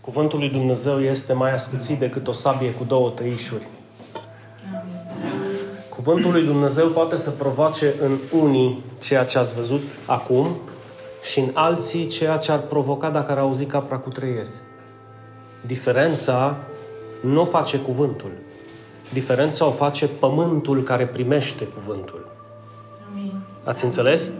Cuvântul lui Dumnezeu este mai ascuțit decât o sabie cu două tăișuri. Cuvântul lui Dumnezeu poate să provoace în unii ceea ce ați văzut acum și în alții ceea ce ar provoca dacă ar auzi capra cu trei ieri. Diferența nu o face cuvântul. Diferența o face pământul care primește cuvântul. Ați înțeles?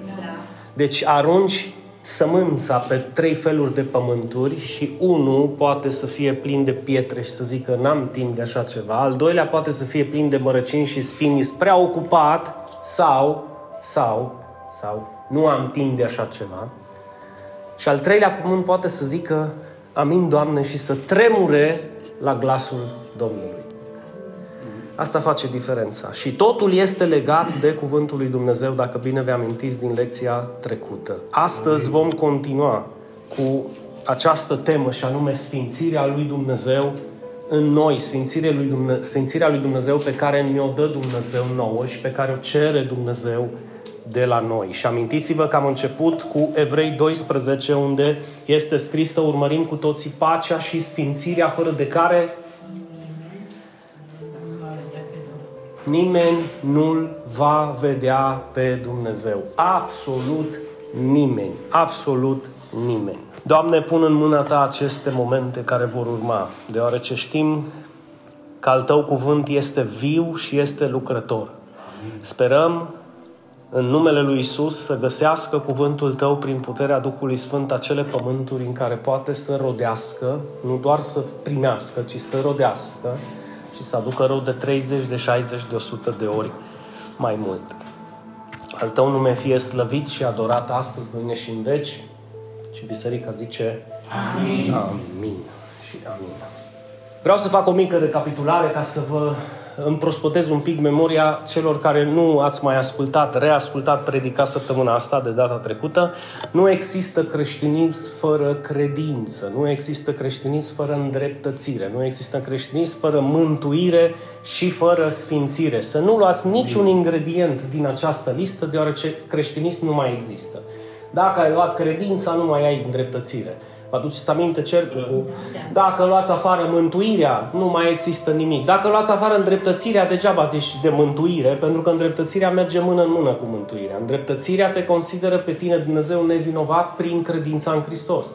Deci arunci sămânța pe trei feluri de pământuri și unul poate să fie plin de pietre și să zică n-am timp de așa ceva, al doilea poate să fie plin de mărăcini și spini, prea ocupat sau, sau, sau, nu am timp de așa ceva. Și al treilea pământ poate să zică amin, Doamne, și să tremure la glasul Domnului. Asta face diferența. Și totul este legat de Cuvântul lui Dumnezeu, dacă bine vă amintiți din lecția trecută. Astăzi vom continua cu această temă și anume Sfințirea lui Dumnezeu în noi, Sfințirea lui Dumnezeu, Sfințirea lui Dumnezeu pe care ne-o dă Dumnezeu nouă și pe care o cere Dumnezeu de la noi. Și amintiți-vă că am început cu Evrei 12, unde este scris să urmărim cu toții pacea și sfințirea fără de care nimeni nu-L va vedea pe Dumnezeu. Absolut nimeni. Absolut nimeni. Doamne, pun în mâna Ta aceste momente care vor urma, deoarece știm că al Tău cuvânt este viu și este lucrător. Sperăm în numele Lui Isus să găsească cuvântul Tău prin puterea Duhului Sfânt acele pământuri în care poate să rodească, nu doar să primească, ci să rodească și să aducă rău de 30, de 60, de 100 de ori mai mult. Al tău nume fie slăvit și adorat astăzi, mâine și în veci. Și biserica zice Amin. Amin și Amin. Vreau să fac o mică recapitulare ca să vă împrospătez un pic memoria celor care nu ați mai ascultat, reascultat predica săptămâna asta de data trecută. Nu există creștinism fără credință, nu există creștinism fără îndreptățire, nu există creștinism fără mântuire și fără sfințire. Să nu luați niciun ingredient din această listă, deoarece creștinism nu mai există. Dacă ai luat credința, nu mai ai îndreptățire. Vă aduceți aminte cercul cu... Dacă luați afară mântuirea, nu mai există nimic. Dacă luați afară îndreptățirea, degeaba zici de mântuire, pentru că îndreptățirea merge mână în mână cu mântuirea. Îndreptățirea te consideră pe tine Dumnezeu nevinovat prin credința în Hristos.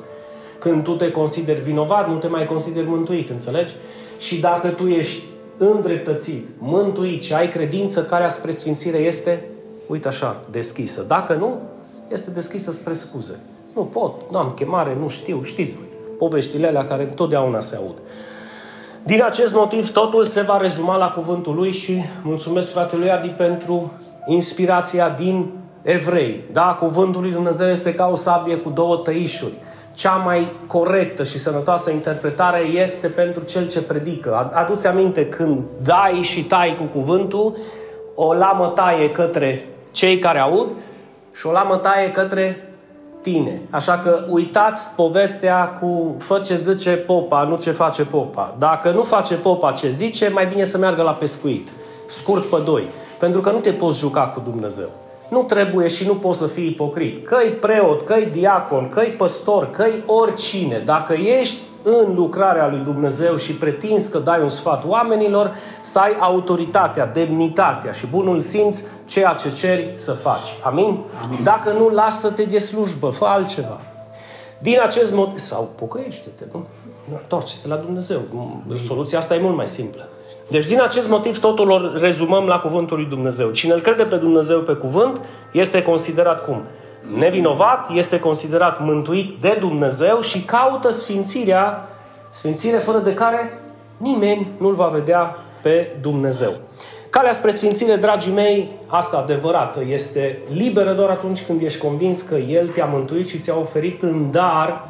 Când tu te consideri vinovat, nu te mai consideri mântuit, înțelegi? Și dacă tu ești îndreptățit, mântuit și ai credință, care spre sfințire este, uite așa, deschisă. Dacă nu, este deschisă spre scuze. Nu pot, nu am chemare, nu știu, știți voi. Poveștile alea care întotdeauna se aud. Din acest motiv, totul se va rezuma la cuvântul lui și mulțumesc fratelui Adi pentru inspirația din evrei. Da, cuvântul lui Dumnezeu este ca o sabie cu două tăișuri. Cea mai corectă și sănătoasă interpretare este pentru cel ce predică. Aduți aminte când dai și tai cu cuvântul, o lamă taie către cei care aud și o lamă taie către tine. Așa că uitați povestea cu fă ce zice popa, nu ce face popa. Dacă nu face popa ce zice, mai bine să meargă la pescuit. Scurt pe doi. Pentru că nu te poți juca cu Dumnezeu. Nu trebuie și nu poți să fii ipocrit. Că-i preot, că-i diacon, că-i păstor, că-i oricine. Dacă ești în lucrarea lui Dumnezeu și pretinzi că dai un sfat oamenilor, să ai autoritatea, demnitatea și bunul simț ceea ce ceri să faci. Amin? Amin. Dacă nu, lasă-te de slujbă, fă altceva. Din acest motiv, sau pocăiește-te, nu? Întoarce-te la Dumnezeu. Soluția asta e mult mai simplă. Deci din acest motiv totul o rezumăm la cuvântul lui Dumnezeu. Cine îl crede pe Dumnezeu pe cuvânt este considerat cum? Nevinovat, este considerat mântuit de Dumnezeu și caută sfințirea, sfințire fără de care nimeni nu-L va vedea pe Dumnezeu. Calea spre sfințire, dragii mei, asta adevărată, este liberă doar atunci când ești convins că El te-a mântuit și ți-a oferit în dar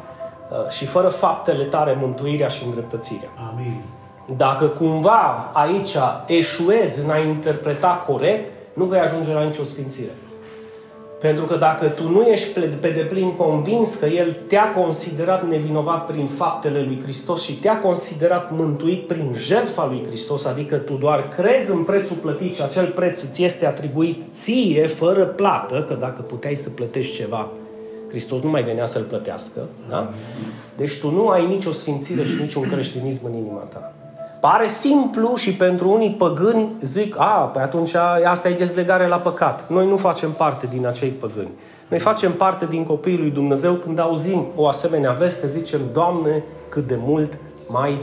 uh, și fără faptele tare mântuirea și îndreptățirea. Amin. Dacă cumva aici eșuezi în a interpreta corect, nu vei ajunge la nicio sfințire. Pentru că dacă tu nu ești pe deplin convins că El te-a considerat nevinovat prin faptele lui Hristos și te-a considerat mântuit prin jertfa lui Hristos, adică tu doar crezi în prețul plătit și acel preț îți este atribuit ție fără plată, că dacă puteai să plătești ceva, Hristos nu mai venea să-l plătească. Da? Deci tu nu ai nicio sfințire și niciun creștinism în inima ta. Pare simplu și pentru unii păgâni zic, a, pe atunci asta e dezlegare la păcat. Noi nu facem parte din acei păgâni. Noi facem parte din copiii lui Dumnezeu când auzim o asemenea veste, zicem, Doamne, cât de mult mai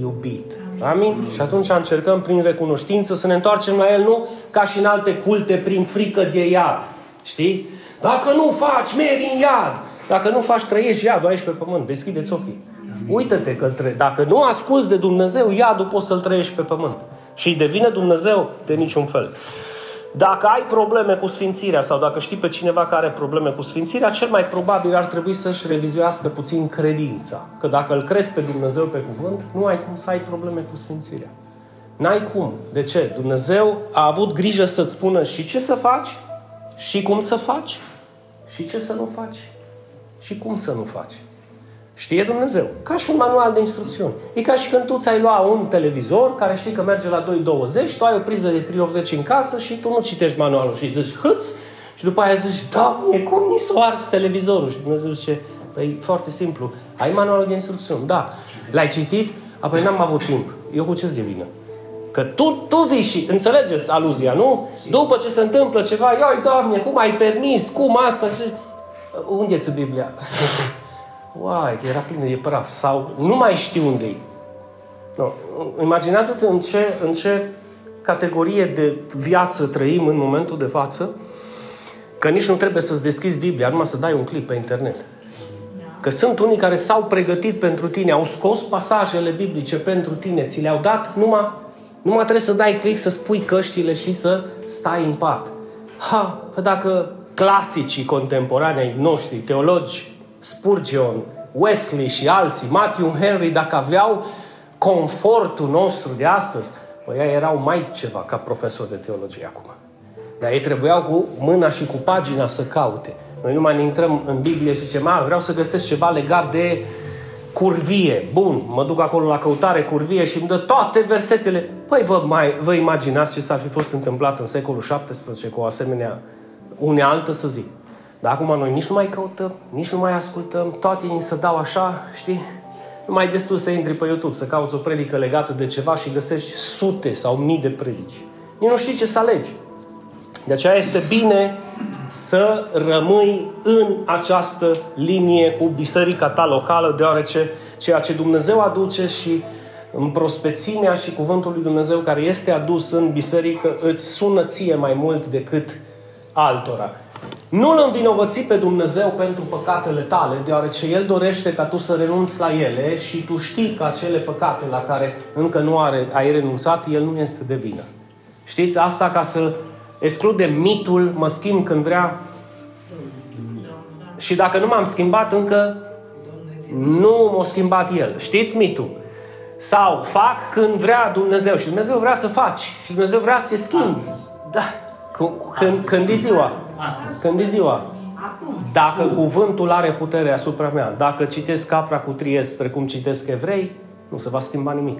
iubit. Amin? Și atunci încercăm prin recunoștință să ne întoarcem la El, nu ca și în alte culte, prin frică de iad. Știi? Dacă nu faci, meri în iad. Dacă nu faci, trăiești iadul aici pe pământ. Deschideți ochii. Uită-te că tre- dacă nu asculți de Dumnezeu, iadul poți să-l trăiești pe pământ. Și îi devine Dumnezeu de niciun fel. Dacă ai probleme cu sfințirea sau dacă știi pe cineva care are probleme cu sfințirea, cel mai probabil ar trebui să-și revizuiască puțin credința. Că dacă îl crezi pe Dumnezeu pe cuvânt, nu ai cum să ai probleme cu sfințirea. N-ai cum. De ce? Dumnezeu a avut grijă să-ți spună și ce să faci, și cum să faci, și ce să nu faci, și cum să nu faci. Știe Dumnezeu. Ca și un manual de instrucțiuni. E ca și când tu ți-ai lua un televizor care știi că merge la 2.20, tu ai o priză de 3.80 în casă și tu nu citești manualul și zici hâț și după aia zici, da, e cum ni s-o ars televizorul? Și Dumnezeu zice, păi foarte simplu, ai manualul de instrucțiuni, da. L-ai citit? Apoi n-am avut timp. Eu cu ce zi vină? Că tu, tu vii și, înțelegeți aluzia, nu? După ce se întâmplă ceva, ioi, Doamne, cum ai permis, cum asta? Unde ți Biblia? Uai, că era plină de praf. Sau nu mai știu unde e. No. Imaginați-vă în ce, în ce categorie de viață trăim în momentul de față, că nici nu trebuie să-ți deschizi Biblia, numai să dai un clip pe internet. Că sunt unii care s-au pregătit pentru tine, au scos pasajele biblice pentru tine, ți le-au dat, numai, numai trebuie să dai click, să spui căștile și să stai în pat. Ha, că dacă clasicii contemporani ai noștri, teologi, Spurgeon, Wesley și alții, Matthew Henry, dacă aveau confortul nostru de astăzi, băi, erau mai ceva ca profesor de teologie acum. Dar ei trebuiau cu mâna și cu pagina să caute. Noi nu mai ne intrăm în Biblie și zicem, a, vreau să găsesc ceva legat de curvie. Bun, mă duc acolo la căutare curvie și îmi dă toate versetele. Păi vă, mai, vă imaginați ce s-ar fi fost întâmplat în secolul XVII cu o asemenea unealtă să zic. Dar acum noi nici nu mai căutăm, nici nu mai ascultăm, toate ni se dau așa, știi? Nu mai destul să intri pe YouTube, să cauți o predică legată de ceva și găsești sute sau mii de predici. Nici nu știi ce să alegi. De aceea este bine să rămâi în această linie cu biserica ta locală, deoarece ceea ce Dumnezeu aduce și în prospețimea și cuvântul lui Dumnezeu care este adus în biserică îți sună ție mai mult decât altora. Nu-L învinovăți pe Dumnezeu pentru păcatele tale, deoarece El dorește ca tu să renunți la ele și tu știi că acele păcate la care încă nu are, ai renunțat, El nu este de vină. Știți asta ca să excludem mitul, mă schimb când vrea și dacă nu m-am schimbat încă, nu m-a schimbat El. Știți mitul? Sau fac când vrea Dumnezeu și Dumnezeu vrea să faci și Dumnezeu vrea să te schimbi. Da. Când, când e ziua. Astăzi. Când e ziua. Acum. Dacă cuvântul are putere asupra mea, dacă citesc capra cu triest precum citesc evrei, nu se va schimba nimic.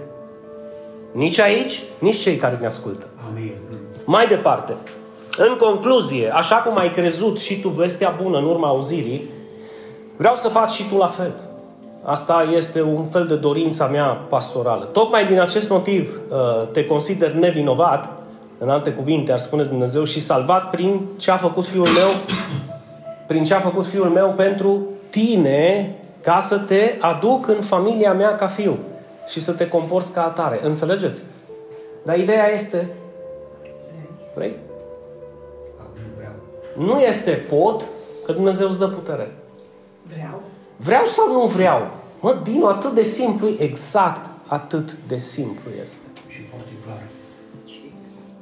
Nici aici, nici cei care ne ascultă. Amin. Mai departe, în concluzie, așa cum ai crezut și tu vestea bună în urma auzirii, vreau să faci și tu la fel. Asta este un fel de dorința mea pastorală. Tocmai din acest motiv uh, te consider nevinovat în alte cuvinte, ar spune Dumnezeu, și salvat prin ce a făcut Fiul meu, prin ce a făcut Fiul meu pentru tine, ca să te aduc în familia mea ca fiu și să te comporți ca atare. Înțelegeți? Dar ideea este, vrei? Nu este pot, că Dumnezeu îți dă putere. Vreau. Vreau sau nu vreau? Mă, Dinu, atât de simplu, exact atât de simplu este.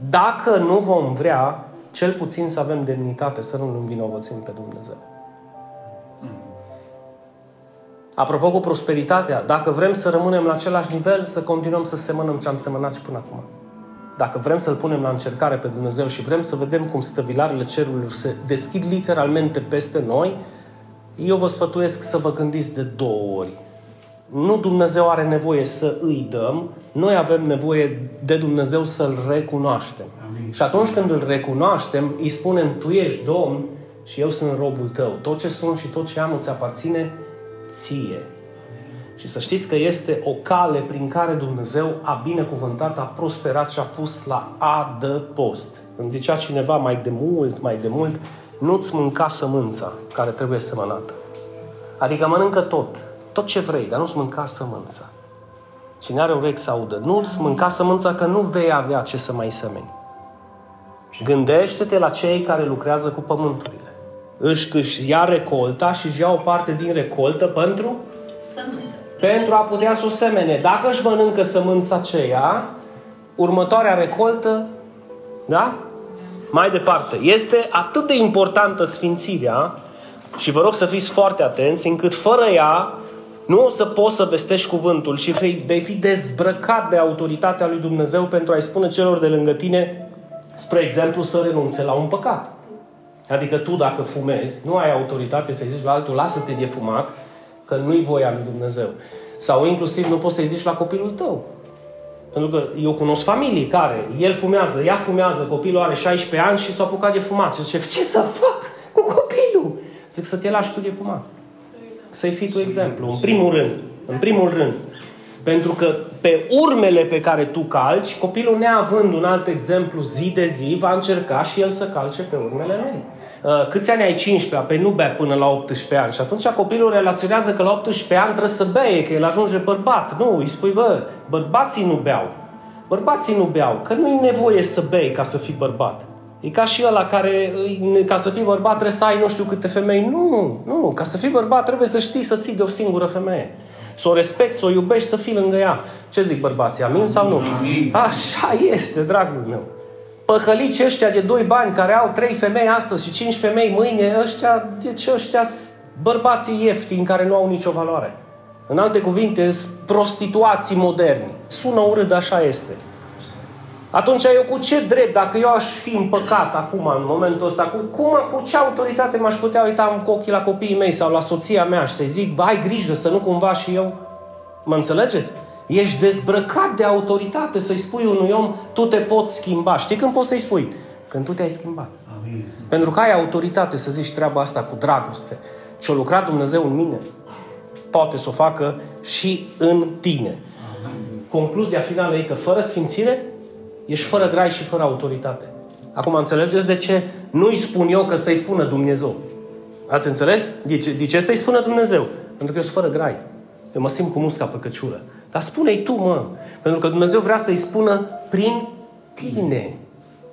Dacă nu vom vrea, cel puțin să avem demnitate, să nu-L învinovățim pe Dumnezeu. Apropo cu prosperitatea, dacă vrem să rămânem la același nivel, să continuăm să semănăm ce am semănat și până acum. Dacă vrem să-L punem la încercare pe Dumnezeu și vrem să vedem cum stăvilarele cerurilor se deschid literalmente peste noi, eu vă sfătuiesc să vă gândiți de două ori nu Dumnezeu are nevoie să îi dăm, noi avem nevoie de Dumnezeu să-L recunoaștem. Amin. Și atunci când îl recunoaștem, îi spunem, Tu ești Domn, și eu sunt robul tău. Tot ce sunt și tot ce am îți aparține ție. Și să știți că este o cale prin care Dumnezeu a binecuvântat, a prosperat și a pus la adăpost. Îmi zicea cineva mai de mult, mai de mult, nu-ți mânca sămânța care trebuie semănată. Adică mănâncă tot, tot ce vrei, dar nu-ți mânca sămânța. Cine are urechi să audă, nu-ți mânca sămânța că nu vei avea ce să mai semeni. Gândește-te la cei care lucrează cu pământurile. Își, își ia recolta și își ia o parte din recoltă pentru? Sămânță. Pentru a putea să o semene. Dacă își mănâncă sămânța aceea, următoarea recoltă, da? Mai departe. Este atât de importantă sfințirea și vă rog să fiți foarte atenți, încât fără ea nu o să poți să vestești cuvântul și vei, vei fi dezbrăcat de autoritatea lui Dumnezeu pentru a-i spune celor de lângă tine, spre exemplu, să renunțe la un păcat. Adică tu dacă fumezi, nu ai autoritate să-i zici la altul, lasă-te de fumat, că nu-i voia lui Dumnezeu. Sau inclusiv nu poți să-i zici la copilul tău. Pentru că eu cunosc familii care, el fumează, ea fumează, copilul are 16 ani și s-a apucat de fumat. Și zice, ce să fac cu copilul? Zic să te lași tu de fumat. Să-i fii tu exemplu. În primul rând. În primul rând. Pentru că pe urmele pe care tu calci, copilul neavând un alt exemplu zi de zi, va încerca și el să calce pe urmele lui. Uh, câți ani ai 15? Păi nu bea până la 18 ani. Și atunci copilul relaționează că la 18 ani trebuie să bea, că el ajunge bărbat. Nu, îi spui, bă, bărbații nu beau. Bărbații nu beau, că nu e nevoie să bei ca să fii bărbat. E ca și ăla care, ca să fii bărbat, trebuie să ai nu știu câte femei. Nu, nu, ca să fii bărbat trebuie să știi să ții de o singură femeie. Să o respecti, să o iubești, să fii lângă ea. Ce zic bărbații, amin sau nu? Amin. Așa este, dragul meu. Păcălici ăștia de doi bani care au trei femei astăzi și cinci femei mâine, ăștia, deci ăștia bărbații ieftini care nu au nicio valoare. În alte cuvinte, prostituații moderni. Sună urât, așa este. Atunci eu cu ce drept, dacă eu aș fi împăcat acum, în momentul ăsta, cu, cum, cu ce autoritate m-aș putea uita cu ochii la copiii mei sau la soția mea și să-i zic, ai grijă să nu cumva și eu... Mă înțelegeți? Ești dezbrăcat de autoritate să-i spui unui om, tu te poți schimba. Știi când poți să-i spui? Când tu te-ai schimbat. Amin. Pentru că ai autoritate să zici treaba asta cu dragoste. Ce-a lucrat Dumnezeu în mine, poate să o facă și în tine. Amin. Concluzia finală e că fără sfințire, Ești fără grai și fără autoritate. Acum înțelegeți de ce nu-i spun eu că să-i spună Dumnezeu. Ați înțeles? De ce, de ce să-i spună Dumnezeu? Pentru că eu sunt fără grai. Eu mă simt cu musca pe căciulă. Dar spune-i tu, mă. Pentru că Dumnezeu vrea să-i spună prin tine.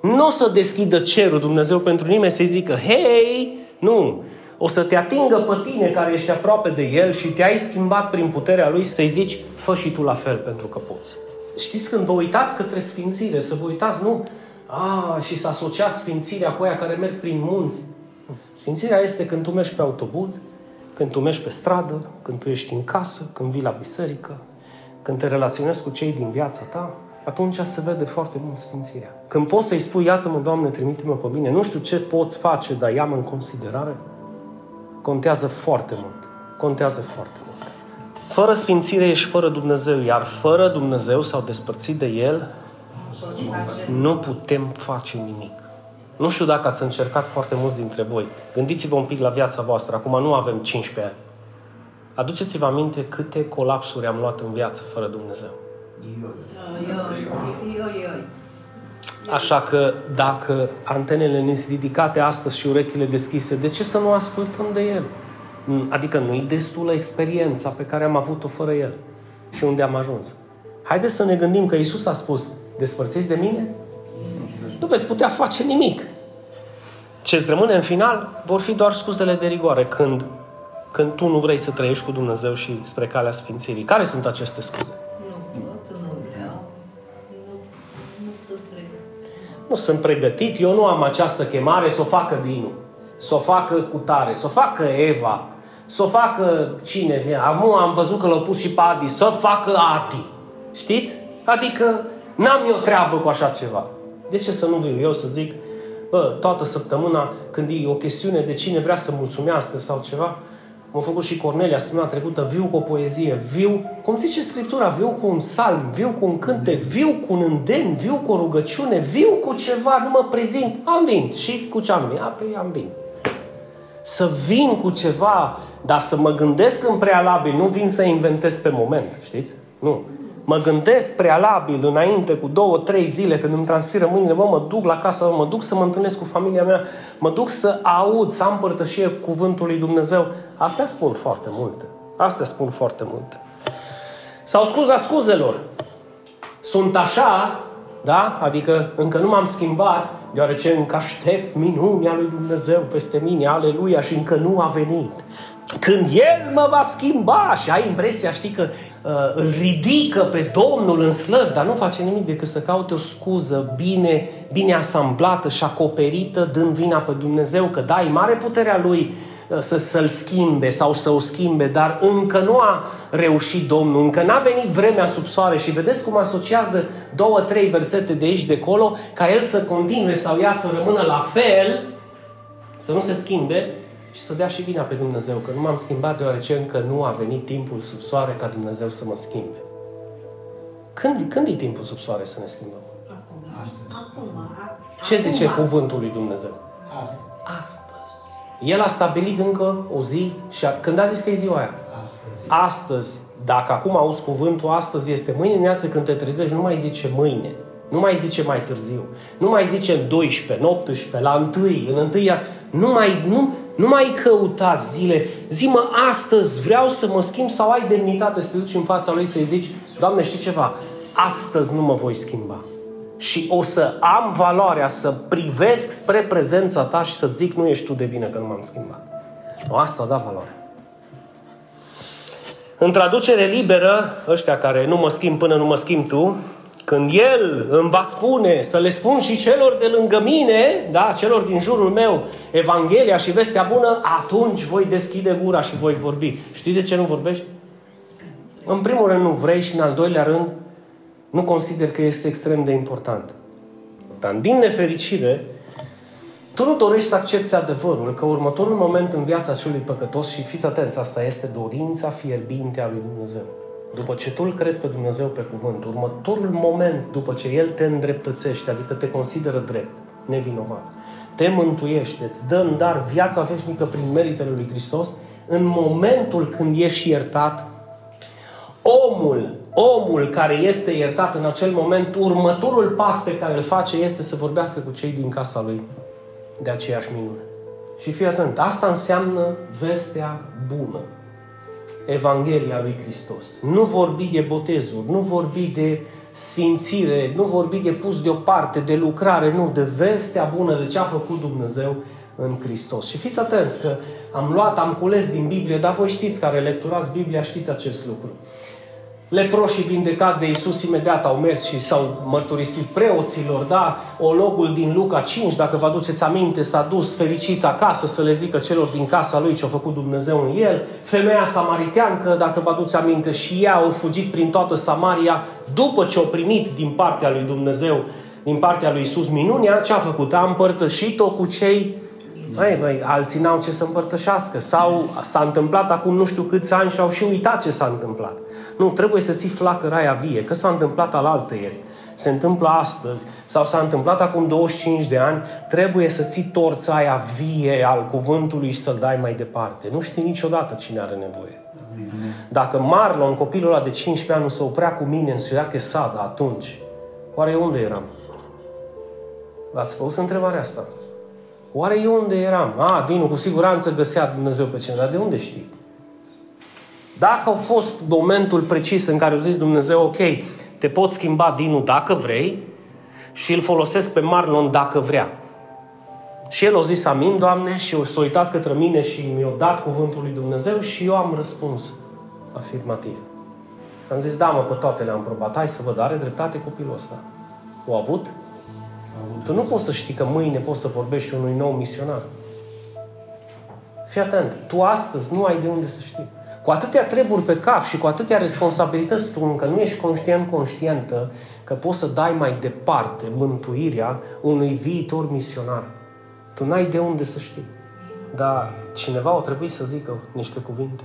Nu o să deschidă cerul Dumnezeu pentru nimeni să-i zică, hei, nu. O să te atingă pe tine care ești aproape de El și te-ai schimbat prin puterea Lui să-i zici, fă și tu la fel pentru că poți. Știți când vă uitați către sfințire, să vă uitați, nu? A, și să asociați sfințirea cu aia care merg prin munți. Sfințirea este când tu mergi pe autobuz, când tu mergi pe stradă, când tu ești în casă, când vii la biserică, când te relaționezi cu cei din viața ta, atunci se vede foarte mult sfințirea. Când poți să-i spui, iată-mă, Doamne, trimite-mă pe bine, nu știu ce poți face, dar ia-mă în considerare, contează foarte mult. Contează foarte mult. Fără sfințire ești fără Dumnezeu, iar fără Dumnezeu sau despărțit de El, nu putem face nimic. Nu știu dacă ați încercat foarte mulți dintre voi. Gândiți-vă un pic la viața voastră. Acum nu avem 15 ani. Aduceți-vă aminte câte colapsuri am luat în viață fără Dumnezeu. Așa că dacă antenele ne sunt ridicate astăzi și urechile deschise, de ce să nu ascultăm de El? Mm, adică nu-i destulă experiența pe care am avut-o fără El și unde am ajuns. Haideți să ne gândim că Isus a spus, despărțiți de mine? Nu veți putea face nimic. Ce-ți rămâne în final vor fi doar scuzele de rigoare când, când tu nu vrei să trăiești cu Dumnezeu și spre calea Sfințirii. Care sunt aceste scuze? Nu pot, nu vreau, nu, nu sunt pregătit. Nu sunt pregătit, eu nu am această chemare să o facă Dinu, să o facă cu tare, să o facă Eva, să o facă cine. Acum am văzut că l-au pus și pe Adi, să o facă Adi. Știți? Adică n-am eu treabă cu așa ceva. De ce să nu viu eu să zic, bă, toată săptămâna, când e o chestiune de cine vrea să mulțumească sau ceva, M-a făcut și Cornelia săptămâna trecută, viu cu o poezie, viu, cum zice Scriptura, viu cu un salm, viu cu un cântec, viu cu un îndemn, viu cu o rugăciune, viu cu ceva, nu mă prezint, am vin. Și cu ce am vin? A, păi am vin. Să vin cu ceva, dar să mă gândesc în prealabil, nu vin să inventez pe moment, știți? Nu. Mă gândesc prealabil înainte cu două, trei zile când îmi transferă mâinile, mă, mă duc la casă, mă duc să mă întâlnesc cu familia mea, mă duc să aud, să am părtășie cuvântul lui Dumnezeu. Astea spun foarte multe. Astea spun foarte multe. Sau scuza scuzelor. Sunt așa, da? Adică încă nu m-am schimbat, deoarece încă aștept minunea lui Dumnezeu peste mine, aleluia, și încă nu a venit. Când El mă va schimba și ai impresia, știi, că uh, îl ridică pe Domnul în slăv, dar nu face nimic decât să caute o scuză bine, bine asamblată și acoperită, dând vina pe Dumnezeu, că dai mare puterea Lui uh, să, să-l schimbe sau să o schimbe, dar încă nu a reușit Domnul, încă n-a venit vremea sub soare și vedeți cum asociază două, trei versete de aici de acolo, ca el să continue sau ea să rămână la fel, să nu se schimbe, și să dea și vina pe Dumnezeu, că nu m-am schimbat deoarece încă nu a venit timpul sub soare ca Dumnezeu să mă schimbe. Când, când e timpul sub soare să ne schimbăm? Acum. Acum. Ce zice cuvântul lui Dumnezeu? Astăzi. Astăzi. El a stabilit încă o zi și a, când a zis că e ziua aia? Astăzi. Astăzi. Dacă acum auzi cuvântul, astăzi este mâine dimineață când te trezești, nu mai zice mâine. Nu mai zice mai târziu. Nu mai zice în 12, în 18, la 1, în 1 nu mai, nu, nu mai căuta zile. Zi-mă, astăzi vreau să mă schimb sau ai demnitate să te duci în fața lui să-i zici, Doamne, știi ceva? Astăzi nu mă voi schimba. Și o să am valoarea să privesc spre prezența ta și să zic, nu ești tu de vină că nu m-am schimbat. O, asta da valoare. În traducere liberă, ăștia care nu mă schimb până nu mă schimb tu, când El îmi va spune să le spun și celor de lângă mine, da, celor din jurul meu, Evanghelia și vestea bună, atunci voi deschide gura și voi vorbi. Știi de ce nu vorbești? În primul rând nu vrei și în al doilea rând nu consider că este extrem de important. Dar din nefericire, tu nu dorești să accepti adevărul că următorul moment în viața celui păcătos, și fiți atenți, asta este dorința fierbinte a lui Dumnezeu. După ce tu îl crezi pe Dumnezeu pe cuvânt, următorul moment după ce El te îndreptățește, adică te consideră drept, nevinovat, te mântuiește, îți dă în dar viața veșnică prin meritele lui Hristos, în momentul când ești iertat, omul, omul care este iertat în acel moment, următorul pas pe care îl face este să vorbească cu cei din casa lui de aceeași minune. Și fii atent, asta înseamnă vestea bună. Evanghelia lui Hristos. Nu vorbi de botezuri, nu vorbi de sfințire, nu vorbi de pus deoparte, de lucrare, nu, de vestea bună, de ce a făcut Dumnezeu în Hristos. Și fiți atenți că am luat, am cules din Biblie, dar voi știți care lecturați Biblia, știți acest lucru. Leproșii vindecați de Iisus imediat au mers și s-au mărturisit preoților, da? Ologul din Luca 5, dacă vă aduceți aminte, s-a dus fericit acasă să le zică celor din casa lui ce a făcut Dumnezeu în el. Femeia samariteancă, dacă vă aduceți aminte, și ea au fugit prin toată Samaria după ce au primit din partea lui Dumnezeu, din partea lui Iisus minunea, ce a făcut? A împărtășit-o cu cei Băi, băi, alții n-au ce să împărtășească. Sau s-a întâmplat acum nu știu câți ani și au și uitat ce s-a întâmplat. Nu, trebuie să ții flacăra aia vie, că s-a întâmplat al ieri. Se întâmplă astăzi sau s-a întâmplat acum 25 de ani, trebuie să ții torța aia vie al cuvântului și să-l dai mai departe. Nu știi niciodată cine are nevoie. Dacă Marlon, copilul ăla de 15 ani, nu se oprea cu mine în Sirache Sada atunci, oare unde eram? V-ați pus întrebarea asta? Oare eu unde eram? A, Dinu, cu siguranță găsea Dumnezeu pe cineva. Dar de unde știi? Dacă au fost momentul precis în care au zis Dumnezeu, ok, te pot schimba Dinu dacă vrei și îl folosesc pe Marlon dacă vrea. Și el a zis amin, Doamne, și s-a uitat către mine și mi-a dat cuvântul lui Dumnezeu și eu am răspuns afirmativ. Am zis, da, mă, pe toate le-am probat. Hai să văd, are dreptate copilul ăsta. O avut? Tu nu poți să știi că mâine poți să vorbești unui nou misionar. Fii atent, tu astăzi nu ai de unde să știi. Cu atâtea treburi pe cap și cu atâtea responsabilități, tu încă nu ești conștient, conștientă că poți să dai mai departe mântuirea unui viitor misionar. Tu n-ai de unde să știi. Dar cineva o trebuie să zică niște cuvinte.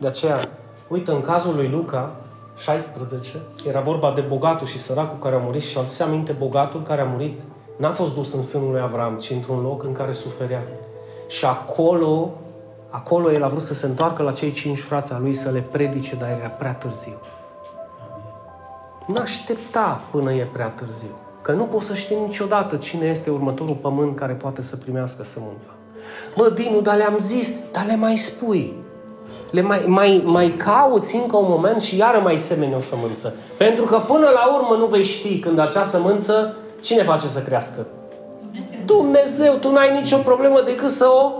De aceea, uite, în cazul lui Luca, 16, era vorba de bogatul și săracul care a murit și aduce aminte bogatul care a murit N-a fost dus în sânul lui Avram, ci într-un loc în care suferea. Și acolo, acolo el a vrut să se întoarcă la cei cinci frați a lui să le predice, dar era prea târziu. Nu aștepta până e prea târziu. Că nu poți să știi niciodată cine este următorul pământ care poate să primească sămânța. Mă, Dinu, dar le-am zis, dar le mai spui. Le mai, mai, mai cauți încă un moment și iară mai semeni o sămânță. Pentru că până la urmă nu vei ști când acea sămânță, cine face să crească? Dumnezeu, tu n-ai nicio problemă decât să o...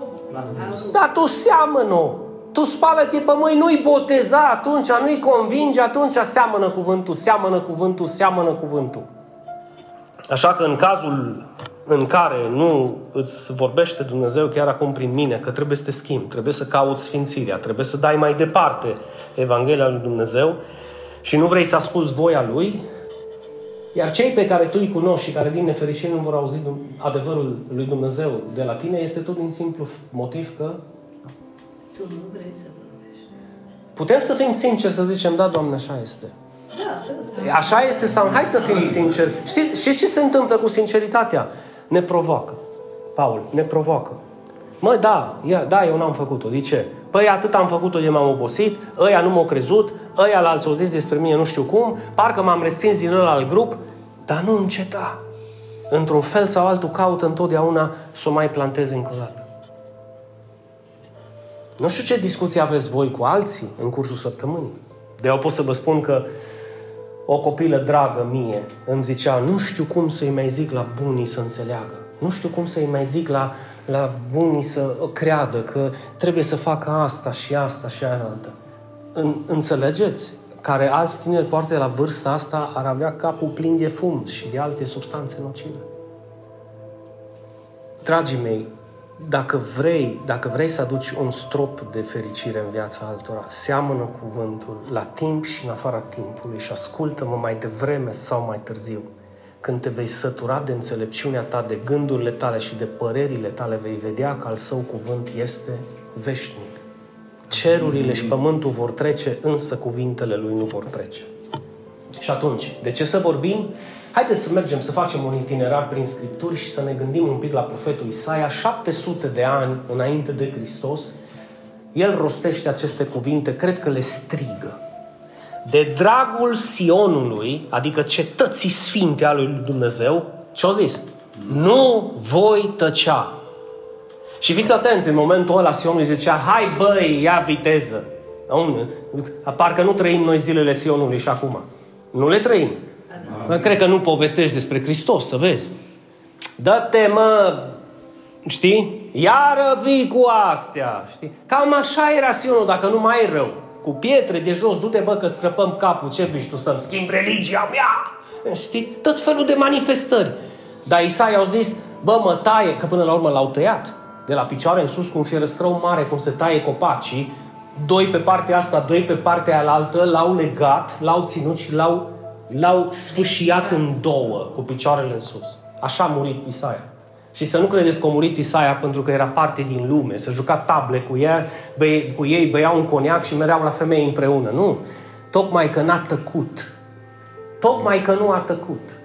Da, tu seamănă Tu spală-te pe mâini, nu-i boteza atunci, nu-i convinge, atunci seamănă cuvântul, seamănă cuvântul, seamănă cuvântul. Așa că în cazul în care nu îți vorbește Dumnezeu chiar acum prin mine că trebuie să te schimbi, trebuie să cauți sfințirea, trebuie să dai mai departe Evanghelia lui Dumnezeu și nu vrei să asculți voia Lui, iar cei pe care tu îi cunoști și care din nefericire nu vor auzi adevărul lui Dumnezeu de la tine, este tot din simplu motiv că tu nu vrei să vorbești. Putem să fim sinceri să zicem, da, Doamne, așa este. Da, da. Așa este sau hai să fim sinceri. Știți, știți ce se întâmplă cu sinceritatea? Ne provoacă. Paul, ne provoacă. Mă, da, ia, da, eu n-am făcut-o. De ce? Păi atât am făcut-o de m-am obosit, ăia nu m-au crezut, ăia la alți au zis despre mine nu știu cum, parcă m-am respins din ăla al grup, dar nu înceta. Într-un fel sau altul caută întotdeauna să o mai planteze încă o dată. Nu știu ce discuții aveți voi cu alții în cursul săptămânii. De eu pot să vă spun că o copilă dragă mie îmi zicea, nu știu cum să-i mai zic la bunii să înțeleagă. Nu știu cum să-i mai zic la, la bunii să creadă că trebuie să facă asta și asta și aia altă. În, înțelegeți? Care alți tineri poate la vârsta asta ar avea capul plin de fum și de alte substanțe nocive. Dragii mei, dacă vrei, dacă vrei să aduci un strop de fericire în viața altora, seamănă cuvântul la timp și în afara timpului și ascultă-mă mai devreme sau mai târziu. Când te vei sătura de înțelepciunea ta, de gândurile tale și de părerile tale, vei vedea că al său cuvânt este veșnic. Cerurile și pământul vor trece, însă cuvintele lui nu vor trece. Și atunci, de ce să vorbim? Haideți să mergem să facem un itinerar prin Scripturi și să ne gândim un pic la profetul Isaia, 700 de ani înainte de Hristos. El rostește aceste cuvinte, cred că le strigă. De dragul Sionului, adică cetății sfinte a lui Dumnezeu, ce-au zis? Nu voi tăcea. Și fiți atenți, în momentul ăla Sionul zicea, hai băi, ia viteză. Parcă nu trăim noi zilele Sionului și acum. Nu le trăim. Mă, cred că nu povestești despre Hristos, să vezi. Dă-te, mă, știi? Iară vii cu astea, știi? Cam așa era Sionul, dacă nu mai e rău. Cu pietre de jos, du-te, bă, că scrăpăm capul, ce vii tu să-mi schimbi religia mea? Știi? Tot felul de manifestări. Dar Isaia au zis, bă, mă taie, că până la urmă l-au tăiat. De la picioare în sus, cu un fierăstrău mare, cum se taie copacii, doi pe partea asta, doi pe partea alaltă, l-au legat, l-au ținut și l-au l-au sfâșiat în două, cu picioarele în sus. Așa a murit Isaia. Și să nu credeți că a murit Isaia pentru că era parte din lume, să juca table cu, ea, băie, cu ei, băiau un coniac și mereau la femei împreună. Nu. Tocmai că n-a tăcut. Tocmai că nu a tăcut.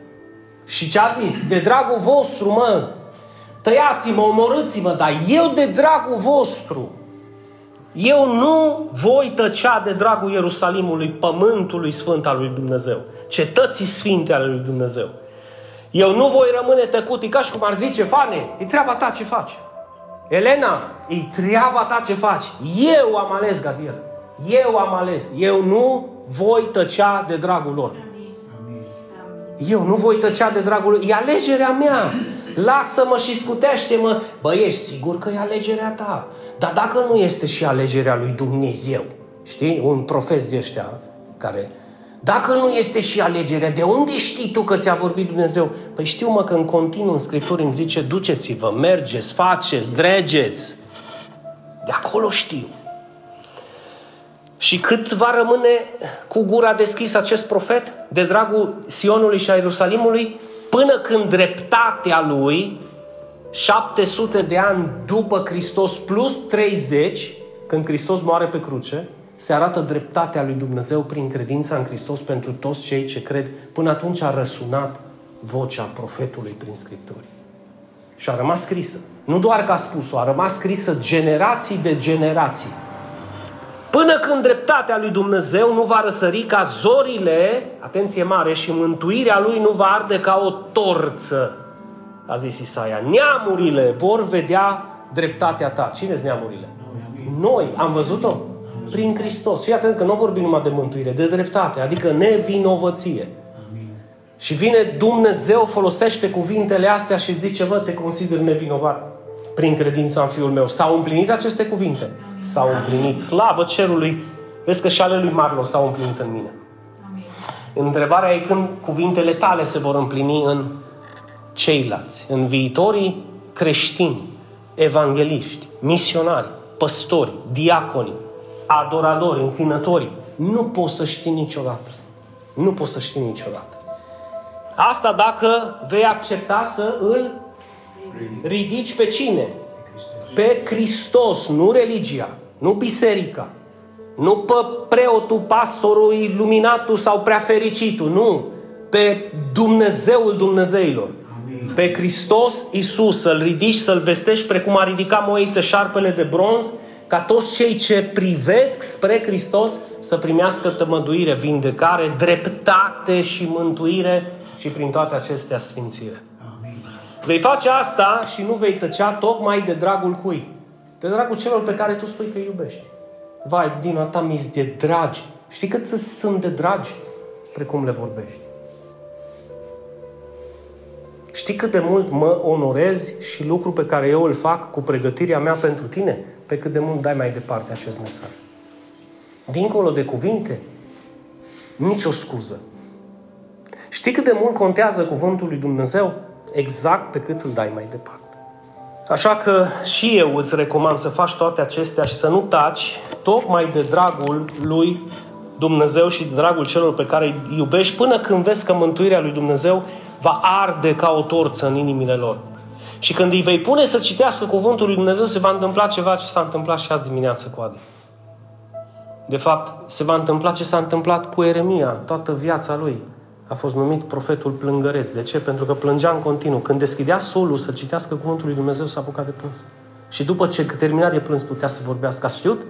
Și ce a zis? De dragul vostru, mă, tăiați-mă, omorâți-mă, dar eu de dragul vostru eu nu voi tăcea de dragul Ierusalimului, pământului sfânt al lui Dumnezeu, cetății sfinte ale lui Dumnezeu. Eu nu voi rămâne tăcut, e ca și cum ar zice, Fane, e treaba ta ce faci. Elena, e treaba ta ce faci. Eu am ales, Gadiel. Eu am ales. Eu nu voi tăcea de dragul lor. Eu nu voi tăcea de dragul lor. E alegerea mea. Lasă-mă și scutește-mă. Bă, ești sigur că e alegerea ta. Dar dacă nu este și alegerea lui Dumnezeu, știi, un profes de ăștia care dacă nu este și alegerea, de unde știi tu că ți-a vorbit Dumnezeu? Păi știu mă că în continuu în Scripturi îmi zice duceți-vă, mergeți, faceți, dregeți. De acolo știu. Și cât va rămâne cu gura deschisă acest profet de dragul Sionului și a Ierusalimului? Până când dreptatea lui 700 de ani după Hristos plus 30, când Hristos moare pe cruce, se arată dreptatea lui Dumnezeu prin credința în Hristos pentru toți cei ce cred. Până atunci a răsunat vocea profetului prin Scripturi. Și a rămas scrisă. Nu doar că a spus-o, a rămas scrisă generații de generații. Până când dreptatea lui Dumnezeu nu va răsări ca zorile, atenție mare, și mântuirea lui nu va arde ca o torță, a zis Isaia. Neamurile vor vedea dreptatea ta. Cine sunt neamurile? Noi. Am văzut-o? Prin Hristos. Fii atent că nu vorbim numai de mântuire, de dreptate, adică nevinovăție. Și vine Dumnezeu, folosește cuvintele astea și zice, vă, te consider nevinovat prin credința în Fiul meu. S-au împlinit aceste cuvinte. S-au împlinit. Slavă cerului. Vezi că și ale lui Marlo s-au împlinit în mine. Amin. Întrebarea e când cuvintele tale se vor împlini în ceilalți, în viitorii creștini, evangeliști, misionari, păstori, diaconi, adoratori, închinători. Nu poți să știi niciodată. Nu poți să știi niciodată. Asta dacă vei accepta să îl ridici pe cine? Pe Hristos, nu religia, nu biserica, nu pe preotul, pastorul, iluminatul sau prea fericitul, nu. Pe Dumnezeul Dumnezeilor. Pe Hristos Isus, să-L ridici, să-L vestești precum a ridicat Moise șarpele de bronz, ca toți cei ce privesc spre Hristos să primească tămăduire, vindecare, dreptate și mântuire și prin toate acestea sfințire. Vei face asta și nu vei tăcea tocmai de dragul cui? De dragul celor pe care tu spui că îi iubești. Vai, din ta mi de dragi. Știi cât sunt de dragi? Precum le vorbești. Știi cât de mult mă onorezi și lucru pe care eu îl fac cu pregătirea mea pentru tine? Pe cât de mult dai mai departe acest mesaj. Dincolo de cuvinte, nicio scuză. Știi cât de mult contează cuvântul lui Dumnezeu? exact pe cât îl dai mai departe. Așa că și eu îți recomand să faci toate acestea și să nu taci, tocmai de dragul lui Dumnezeu și de dragul celor pe care îi iubești, până când vezi că mântuirea lui Dumnezeu va arde ca o torță în inimile lor. Și când îi vei pune să citească cuvântul lui Dumnezeu, se va întâmpla ceva ce s-a întâmplat și azi dimineață cu Adi. De fapt, se va întâmpla ce s-a întâmplat cu Eremia, toată viața lui a fost numit profetul plângăreț. De ce? Pentru că plângea în continuu. Când deschidea solul să citească cuvântul lui Dumnezeu, s-a apucat de plâns. Și după ce termina de plâns, putea să vorbească. Ați știut?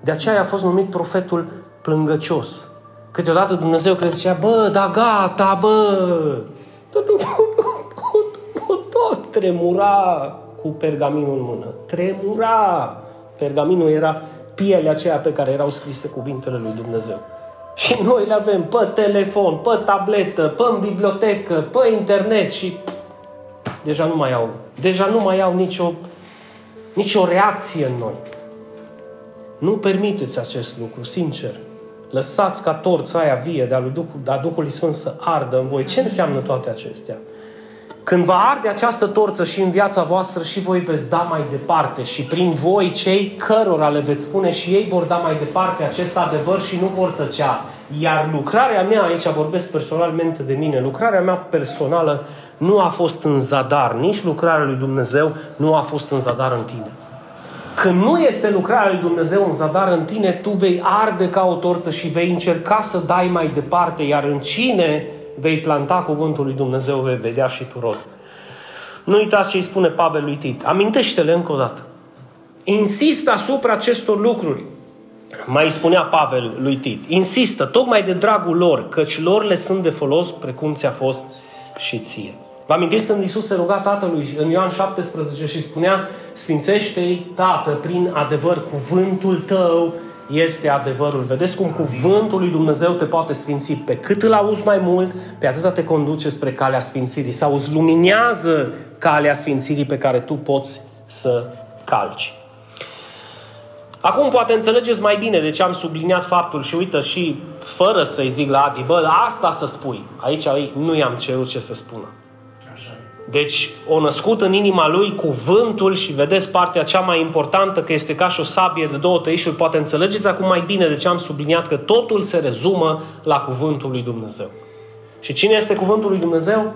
De aceea a fost numit profetul plângăcios. Câteodată Dumnezeu crede zicea, bă, da gata, bă! Tot tremura cu pergaminul în mână. Tremura! Pergaminul era pielea aceea pe care erau scrise cuvintele lui Dumnezeu. Și noi le avem pe telefon, pe tabletă, pe în bibliotecă, pe internet și deja nu mai au, deja nu mai au nicio, nicio reacție în noi. Nu permiteți acest lucru, sincer. Lăsați ca torța aia vie de-a lui Duhul, a Duhului Sfânt să ardă în voi. Ce înseamnă toate acestea? Când va arde această torță și în viața voastră și voi veți da mai departe și prin voi cei cărora le veți spune și ei vor da mai departe acest adevăr și nu vor tăcea. Iar lucrarea mea, aici vorbesc personalmente de mine, lucrarea mea personală nu a fost în zadar, nici lucrarea lui Dumnezeu nu a fost în zadar în tine. Când nu este lucrarea lui Dumnezeu în zadar în tine, tu vei arde ca o torță și vei încerca să dai mai departe, iar în cine vei planta cuvântul lui Dumnezeu, vei vedea și tu rod. Nu uitați ce îi spune Pavel lui Tit. Amintește-le încă o dată. Insistă asupra acestor lucruri. Mai spunea Pavel lui Tit. Insistă, tocmai de dragul lor, căci lor le sunt de folos, precum ți-a fost și ție. Vă amintiți când Iisus se ruga Tatălui în Ioan 17 și spunea Sfințește-i, Tată, prin adevăr, cuvântul tău este adevărul. Vedeți cum cuvântul lui Dumnezeu te poate sfinți. Pe cât îl auzi mai mult, pe atâta te conduce spre calea sfințirii. Sau îți luminează calea sfințirii pe care tu poți să calci. Acum poate înțelegeți mai bine de ce am subliniat faptul și uită și fără să-i zic la Adi, bă, asta să spui. Aici nu i-am cerut ce să spună. Deci, o născut în inima lui cuvântul și vedeți partea cea mai importantă, că este ca și o sabie de două tăișuri. Poate înțelegeți acum mai bine de ce am subliniat că totul se rezumă la cuvântul lui Dumnezeu. Și cine este cuvântul lui Dumnezeu?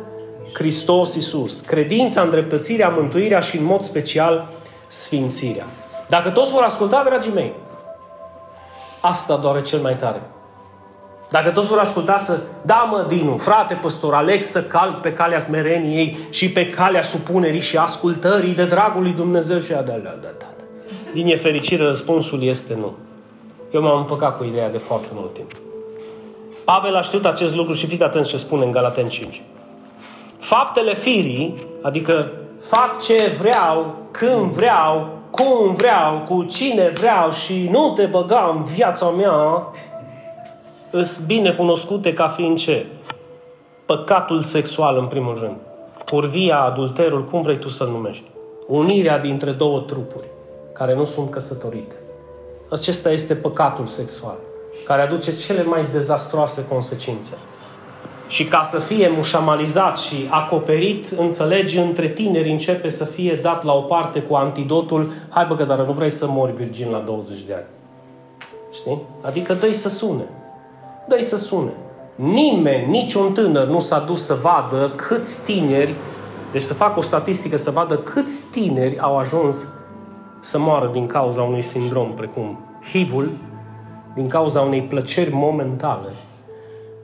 Hristos Iisus. Credința, îndreptățirea, mântuirea și în mod special sfințirea. Dacă toți vor asculta, dragii mei, asta doare cel mai tare. Dacă toți vor asculta să, da mă, Dinu, frate păstor, aleg să cal pe calea smereniei și pe calea supunerii și ascultării de dragul lui Dumnezeu și a da, da, da, da. Din nefericire, răspunsul este nu. Eu m-am împăcat cu ideea de foarte mult timp. Pavel a știut acest lucru și fiți atenți ce spune în Galaten 5. Faptele firii, adică fac ce vreau, când vreau, cum vreau, cu cine vreau și nu te băga în viața mea, îs bine cunoscute ca fiind ce? Păcatul sexual, în primul rând. Curvia, adulterul, cum vrei tu să-l numești. Unirea dintre două trupuri care nu sunt căsătorite. Acesta este păcatul sexual, care aduce cele mai dezastroase consecințe. Și ca să fie mușamalizat și acoperit, înțelegi, între tineri începe să fie dat la o parte cu antidotul hai bă, dar nu vrei să mori virgin la 20 de ani. Știi? Adică dă să sune. Dă să sune. Nimeni, niciun tânăr nu s-a dus să vadă câți tineri, deci să facă o statistică să vadă câți tineri au ajuns să moară din cauza unui sindrom precum HIV-ul, din cauza unei plăceri momentale,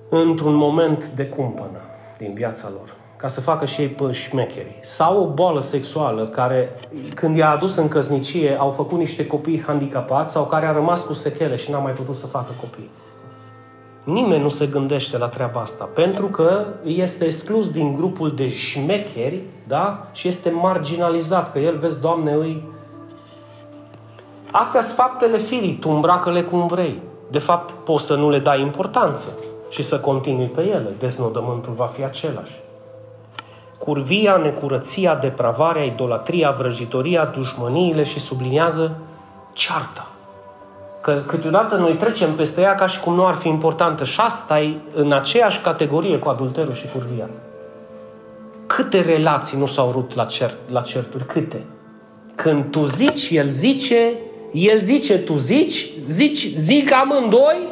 într-un moment de cumpănă din viața lor, ca să facă și ei pe șmecherii. Sau o boală sexuală care, când i-a adus în căsnicie, au făcut niște copii handicapați sau care a rămas cu sechele și n-a mai putut să facă copii. Nimeni nu se gândește la treaba asta, pentru că este exclus din grupul de șmecheri, da? Și este marginalizat, că el, vezi, Doamne, îi Astea sunt faptele firii, tu îmbracă-le cum vrei. De fapt, poți să nu le dai importanță și să continui pe ele. Deznodământul va fi același. Curvia, necurăția, depravarea, idolatria, vrăjitoria, dușmăniile și subliniază cearta. Că câteodată noi trecem peste ea ca și cum nu ar fi importantă și asta e în aceeași categorie cu adulterul și curvia. Câte relații nu s-au rupt la, cert, la certuri? Câte? Când tu zici, el zice, el zice, tu zici, zici, zic amândoi,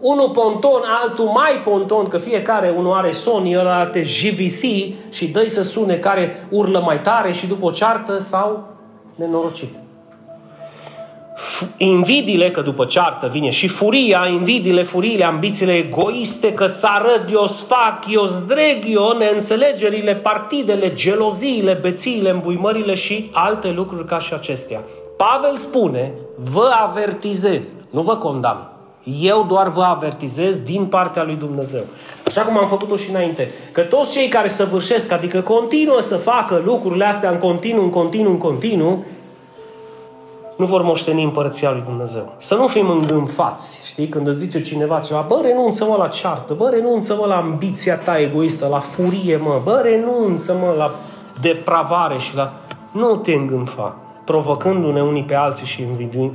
unul ponton, altul mai ponton, că fiecare, unul are Sony, ăla are JVC și dă să sune care urlă mai tare și după o ceartă sau nenorocit. Invidiile, că după ceartă vine și furia, invidiile, furiile, ambițiile egoiste, că țară eu fac, eu zdreg eu, neînțelegerile, partidele, geloziile, bețiile, îmbuimările și alte lucruri ca și acestea. Pavel spune, vă avertizez, nu vă condamn. Eu doar vă avertizez din partea lui Dumnezeu. Așa cum am făcut-o și înainte. Că toți cei care săvârșesc, adică continuă să facă lucrurile astea în continuu, în continuu, în continuu, nu vor moșteni împărăția lui Dumnezeu. Să nu fim îngânfați, știi? Când îți zice cineva ceva, bă, renunță-mă la ceartă, bă, renunță-mă la ambiția ta egoistă, la furie, mă, bă, renunță-mă la depravare și la... Nu te îngânfa provocându-ne unii pe alții și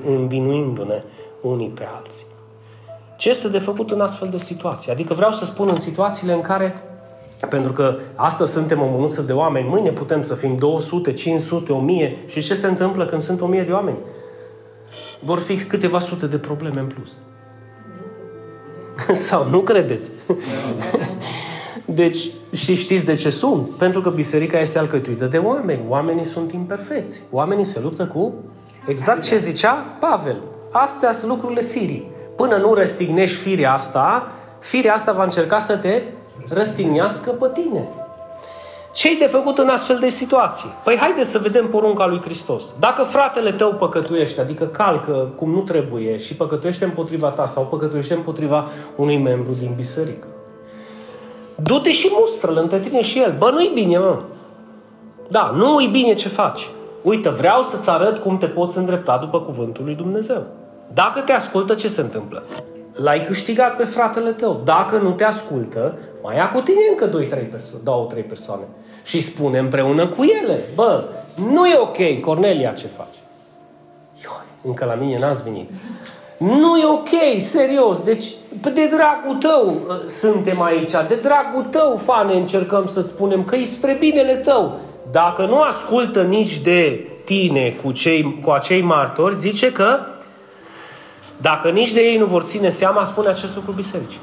învinuindu-ne unii pe alții. Ce este de făcut în astfel de situații? Adică vreau să spun în situațiile în care, pentru că astăzi suntem o mânuță de oameni, mâine putem să fim 200, 500, 1000 și ce se întâmplă când sunt 1000 de oameni? Vor fi câteva sute de probleme în plus. Sau nu credeți? Deci, și știți de ce sunt? Pentru că biserica este alcătuită de oameni. Oamenii sunt imperfecți. Oamenii se luptă cu exact ce zicea Pavel. Astea sunt lucrurile firii. Până nu răstignești firea asta, firea asta va încerca să te răstignească pe tine. Ce-i de făcut în astfel de situații? Păi haide să vedem porunca lui Hristos. Dacă fratele tău păcătuiește, adică calcă cum nu trebuie și păcătuiește împotriva ta sau păcătuiește împotriva unui membru din biserică, Du-te și mustră-l între tine și el. Bă, nu-i bine, mă. Da, nu-i bine ce faci. Uite, vreau să-ți arăt cum te poți îndrepta după cuvântul lui Dumnezeu. Dacă te ascultă, ce se întâmplă? L-ai câștigat pe fratele tău. Dacă nu te ascultă, mai ia cu tine încă 2-3 persoane, două, trei persoane. Și spune împreună cu ele. Bă, nu e ok, Cornelia, ce faci? Ioi, încă la mine n-ați venit. Nu e ok, serios. Deci, de dragul tău uh, suntem aici, de dragul tău, fane, încercăm să spunem că e spre binele tău. Dacă nu ascultă nici de tine cu, cei, cu acei martori, zice că dacă nici de ei nu vor ține seama, spune acest lucru bisericii.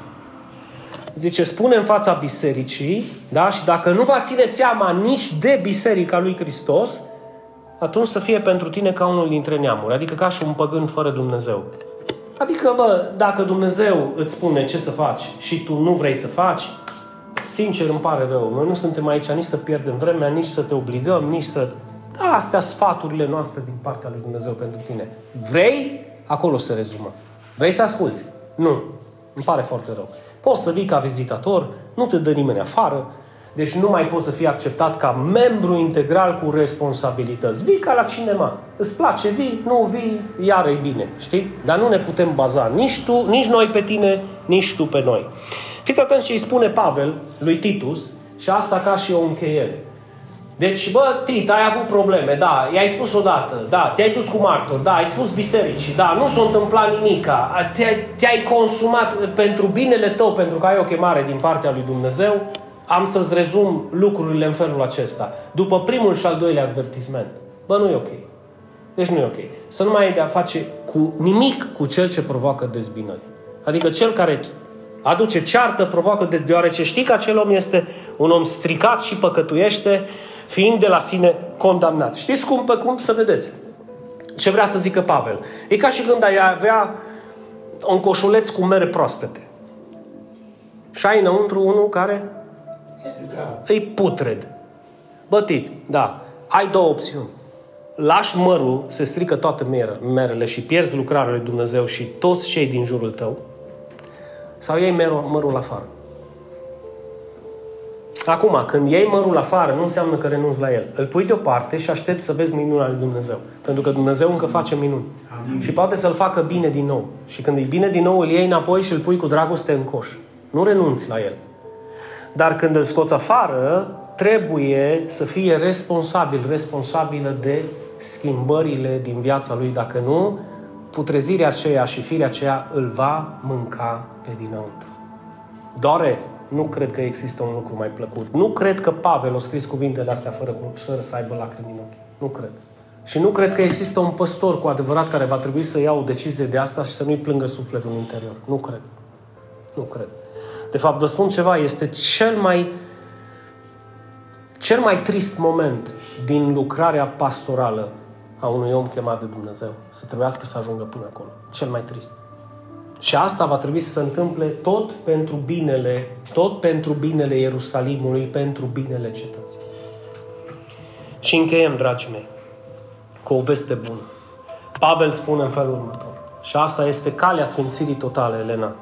Zice, spune în fața bisericii, da? Și dacă nu va ține seama nici de biserica lui Hristos, atunci să fie pentru tine ca unul dintre neamuri, adică ca și un păgân fără Dumnezeu. Adică, bă, dacă Dumnezeu îți spune ce să faci și tu nu vrei să faci, sincer îmi pare rău. Noi nu suntem aici nici să pierdem vremea, nici să te obligăm, nici să... Da, astea sfaturile noastre din partea lui Dumnezeu pentru tine. Vrei? Acolo se rezumă. Vrei să asculți? Nu. Îmi pare foarte rău. Poți să vii ca vizitator, nu te dă nimeni afară, deci nu mai poți să fii acceptat ca membru integral cu responsabilități. Vii ca la cinema. Îți place, vii, nu vii, iar e bine. Știi? Dar nu ne putem baza nici tu, nici noi pe tine, nici tu pe noi. Fiți atenți ce îi spune Pavel lui Titus și asta ca și o încheiere. Deci, bă, Tit, ai avut probleme, da, i-ai spus odată, da, te-ai dus cu martori, da, ai spus bisericii, da, nu s-a întâmplat nimica, te-ai, te-ai consumat pentru binele tău, pentru că ai o chemare din partea lui Dumnezeu, am să-ți rezum lucrurile în felul acesta. După primul și al doilea advertisment. Bă, nu e ok. Deci nu e ok. Să nu mai ai de a face cu nimic cu cel ce provoacă dezbinări. Adică cel care aduce ceartă, provoacă dez... deoarece știi că acel om este un om stricat și păcătuiește, fiind de la sine condamnat. Știți cum, pe cum să vedeți? Ce vrea să zică Pavel? E ca și când ai avea un coșuleț cu mere proaspete. Și ai înăuntru unul care îi putred. Bătit, da. Ai două opțiuni. Lași mărul, se strică toate merele și pierzi lucrarea lui Dumnezeu și toți cei din jurul tău, sau iei mărul, mărul afară. Acum, când iei mărul afară, nu înseamnă că renunți la el. Îl pui deoparte și aștepți să vezi minunea lui Dumnezeu. Pentru că Dumnezeu încă face minuni. Amin. Și poate să-l facă bine din nou. Și când e bine din nou, îl iei înapoi și îl pui cu dragoste în coș. Nu renunți la el. Dar când îl scoți afară, trebuie să fie responsabil, responsabilă de schimbările din viața lui. Dacă nu, putrezirea aceea și firea aceea îl va mânca pe dinăuntru. Doare? Nu cred că există un lucru mai plăcut. Nu cred că Pavel a scris cuvintele astea fără, fără să aibă lacrimi în ochi. Nu cred. Și nu cred că există un păstor cu adevărat care va trebui să ia o decizie de asta și să nu-i plângă sufletul în interior. Nu cred. Nu cred. De fapt, vă spun ceva, este cel mai cel mai trist moment din lucrarea pastorală a unui om chemat de Dumnezeu. Să trebuiască să ajungă până acolo. Cel mai trist. Și asta va trebui să se întâmple tot pentru binele, tot pentru binele Ierusalimului, pentru binele cetății. Și încheiem, dragii mei, cu o veste bună. Pavel spune în felul următor. Și asta este calea sfințirii totale, Elena.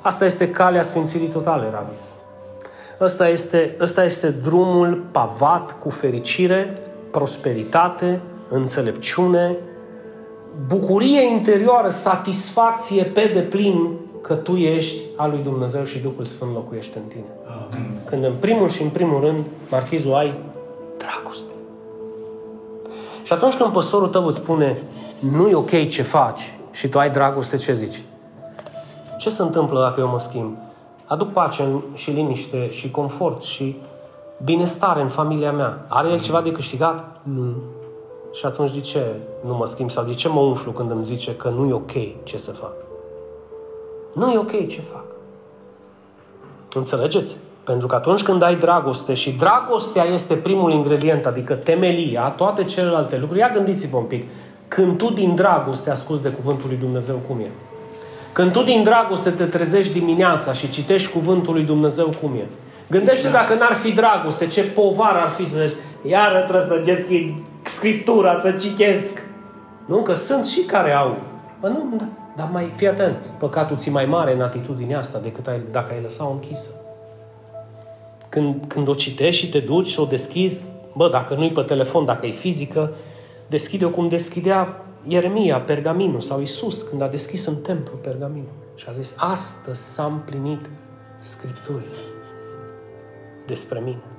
Asta este calea sfințirii totale, Ravis. Ăsta este, ăsta este drumul pavat cu fericire, prosperitate, înțelepciune, bucurie interioară, satisfacție pe deplin că tu ești al lui Dumnezeu și Duhul Sfânt locuiește în tine. Amen. Când în primul și în primul rând, marchizul, ai dragoste. Și atunci când păstorul tău îți spune nu e ok ce faci și tu ai dragoste, ce zici? Ce se întâmplă dacă eu mă schimb? Aduc pace și liniște și confort și binestare în familia mea. Are el ceva de câștigat? Nu. Și atunci de ce nu mă schimb? Sau de ce mă umflu când îmi zice că nu e ok ce să fac? Nu e ok ce fac. Înțelegeți? Pentru că atunci când ai dragoste și dragostea este primul ingredient, adică temelia, toate celelalte lucruri, ia gândiți-vă un pic, când tu din dragoste asculți de cuvântul lui Dumnezeu cum e. Când tu din dragoste te trezești dimineața și citești cuvântul lui Dumnezeu cum e. Gândește dacă n-ar fi dragoste, ce povar ar fi să iară trebuie să deschid scriptura, să citesc. Nu, că sunt și care au. Bă, nu, da, dar mai fii atent. Păcatul ți mai mare în atitudinea asta decât ai, dacă ai lăsat-o închisă. Când, când o citești și te duci și o deschizi, bă, dacă nu-i pe telefon, dacă e fizică, deschide-o cum deschidea Ieremia pergaminul sau Isus când a deschis în templu pergaminul și a zis, astăzi s-a împlinit Scripturile despre mine.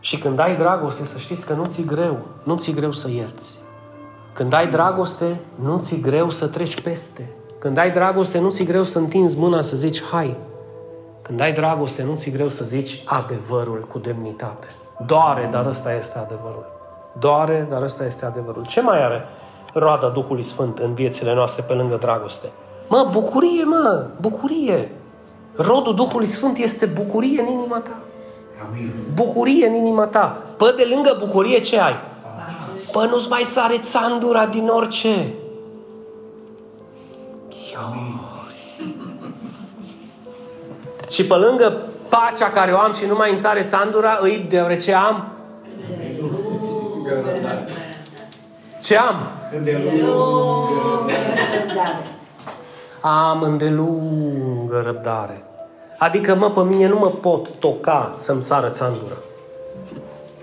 Și când ai dragoste, să știți că nu ți greu, nu ți greu să ierți. Când ai dragoste, nu ți greu să treci peste. Când ai dragoste, nu ți greu să întinzi mâna să zici hai. Când ai dragoste, nu ți greu să zici adevărul cu demnitate. Doare, dar ăsta este adevărul. Doare, dar ăsta este adevărul. Ce mai are roada Duhului Sfânt în viețile noastre pe lângă dragoste? Mă, bucurie, mă, bucurie. Rodul Duhului Sfânt este bucurie în inima ta. Amin. Bucurie în inima ta. Pă de lângă bucurie ce ai? Pă nu-ți mai sare țandura din orice. Și pe lângă pacea care o am și nu mai îmi sare țandura, îi deoarece am ce am? Am îndelungă răbdare. Adică, mă, pe mine nu mă pot toca să-mi sară țandura.